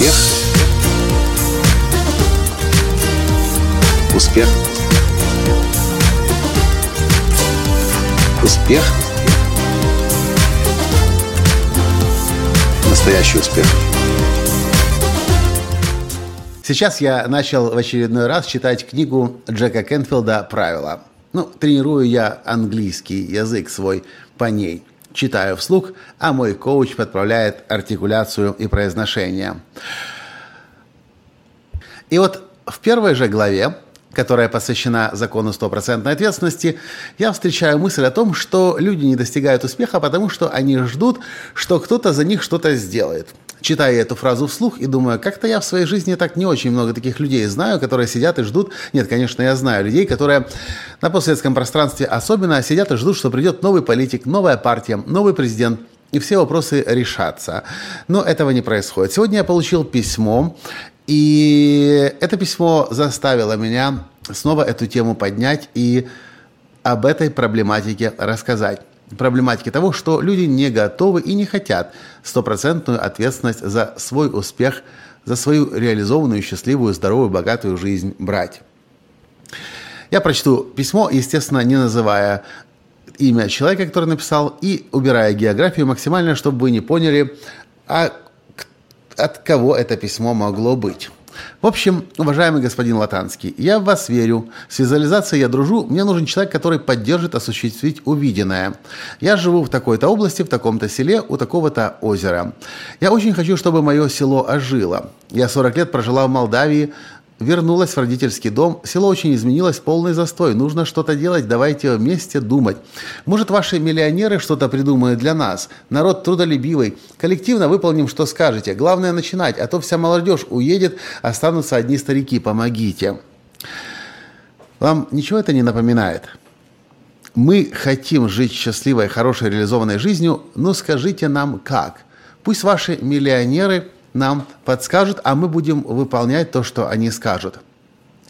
Успех. Успех. Успех. Настоящий успех. Сейчас я начал в очередной раз читать книгу Джека Кенфилда «Правила». Ну, тренирую я английский язык свой по ней. Читаю вслух, а мой коуч подправляет артикуляцию и произношение. И вот в первой же главе которая посвящена закону стопроцентной ответственности, я встречаю мысль о том, что люди не достигают успеха, потому что они ждут, что кто-то за них что-то сделает. Читаю эту фразу вслух и думаю, как-то я в своей жизни так не очень много таких людей знаю, которые сидят и ждут. Нет, конечно, я знаю людей, которые на постсоветском пространстве особенно сидят и ждут, что придет новый политик, новая партия, новый президент, и все вопросы решатся. Но этого не происходит. Сегодня я получил письмо и это письмо заставило меня снова эту тему поднять и об этой проблематике рассказать. Проблематике того, что люди не готовы и не хотят стопроцентную ответственность за свой успех, за свою реализованную, счастливую, здоровую, богатую жизнь брать. Я прочту письмо, естественно, не называя имя человека, который написал, и убирая географию максимально, чтобы вы не поняли, а от кого это письмо могло быть. В общем, уважаемый господин Латанский, я в вас верю. С визуализацией я дружу. Мне нужен человек, который поддержит осуществить увиденное. Я живу в такой-то области, в таком-то селе, у такого-то озера. Я очень хочу, чтобы мое село ожило. Я 40 лет прожила в Молдавии, вернулась в родительский дом. Село очень изменилось, полный застой. Нужно что-то делать, давайте вместе думать. Может, ваши миллионеры что-то придумают для нас? Народ трудолюбивый. Коллективно выполним, что скажете. Главное начинать, а то вся молодежь уедет, останутся одни старики. Помогите. Вам ничего это не напоминает? Мы хотим жить счастливой, хорошей, реализованной жизнью, но скажите нам как. Пусть ваши миллионеры – нам подскажут, а мы будем выполнять то, что они скажут.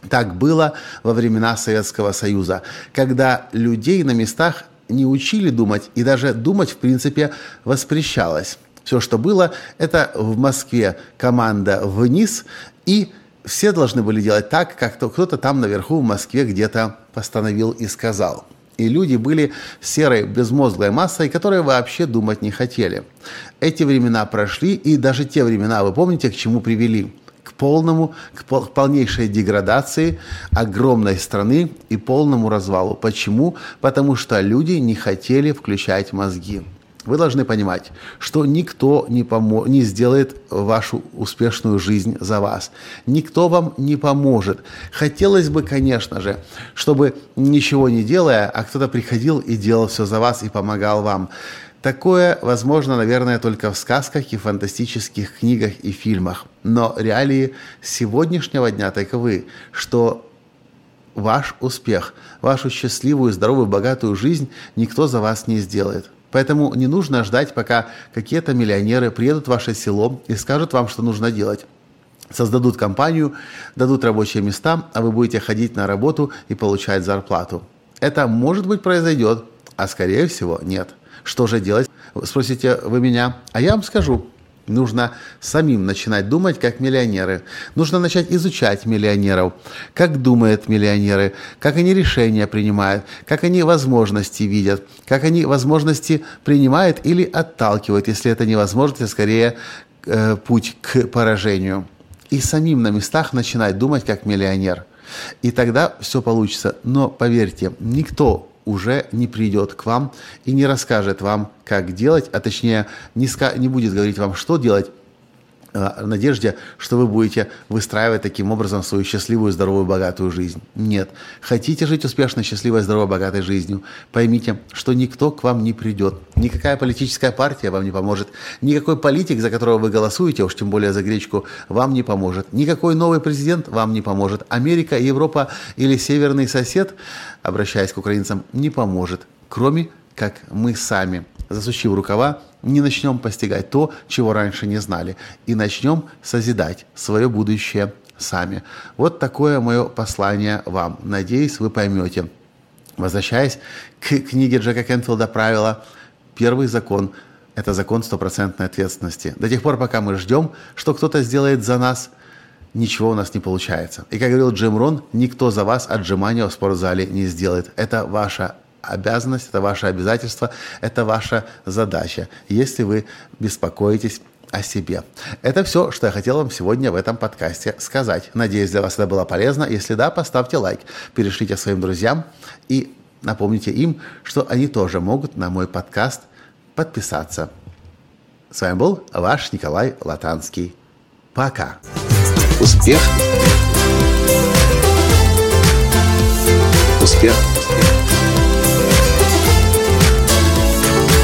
Так было во времена Советского Союза, когда людей на местах не учили думать, и даже думать, в принципе, воспрещалось. Все, что было, это в Москве команда вниз, и все должны были делать так, как кто-то там наверху в Москве где-то постановил и сказал – и люди были серой, безмозглой массой, которые вообще думать не хотели. Эти времена прошли, и даже те времена, вы помните, к чему привели? К полному, к полнейшей деградации огромной страны и полному развалу. Почему? Потому что люди не хотели включать мозги. Вы должны понимать, что никто не, помо- не сделает вашу успешную жизнь за вас. Никто вам не поможет. Хотелось бы, конечно же, чтобы ничего не делая, а кто-то приходил и делал все за вас и помогал вам. Такое возможно, наверное, только в сказках и фантастических книгах и фильмах. Но реалии сегодняшнего дня таковы, что ваш успех, вашу счастливую, здоровую, богатую жизнь никто за вас не сделает. Поэтому не нужно ждать, пока какие-то миллионеры приедут в ваше село и скажут вам, что нужно делать. Создадут компанию, дадут рабочие места, а вы будете ходить на работу и получать зарплату. Это, может быть, произойдет, а скорее всего нет. Что же делать? Спросите вы меня, а я вам скажу – Нужно самим начинать думать, как миллионеры. Нужно начать изучать миллионеров, как думают миллионеры, как они решения принимают, как они возможности видят, как они возможности принимают или отталкивают, если это невозможно, скорее э, путь к поражению. И самим на местах начинать думать, как миллионер. И тогда все получится. Но поверьте, никто уже не придет к вам и не расскажет вам, как делать, а точнее не, ска- не будет говорить вам, что делать, надежде, что вы будете выстраивать таким образом свою счастливую, здоровую, богатую жизнь. Нет. Хотите жить успешной, счастливой, здоровой, богатой жизнью? Поймите, что никто к вам не придет. Никакая политическая партия вам не поможет. Никакой политик, за которого вы голосуете, уж тем более за гречку, вам не поможет. Никакой новый президент вам не поможет. Америка, Европа или северный сосед, обращаясь к украинцам, не поможет. Кроме как мы сами засучив рукава, не начнем постигать то, чего раньше не знали, и начнем созидать свое будущее сами. Вот такое мое послание вам. Надеюсь, вы поймете. Возвращаясь к книге Джека Кенфилда «Правила», первый закон Это закон стопроцентной ответственности. До тех пор, пока мы ждем, что кто-то сделает за нас, ничего у нас не получается. И как говорил Джим Рон, никто за вас отжимания в спортзале не сделает. Это ваша обязанность, это ваше обязательство, это ваша задача, если вы беспокоитесь о себе. Это все, что я хотел вам сегодня в этом подкасте сказать. Надеюсь, для вас это было полезно. Если да, поставьте лайк, перешлите своим друзьям и напомните им, что они тоже могут на мой подкаст подписаться. С вами был ваш Николай Латанский. Пока. Успех. Успех.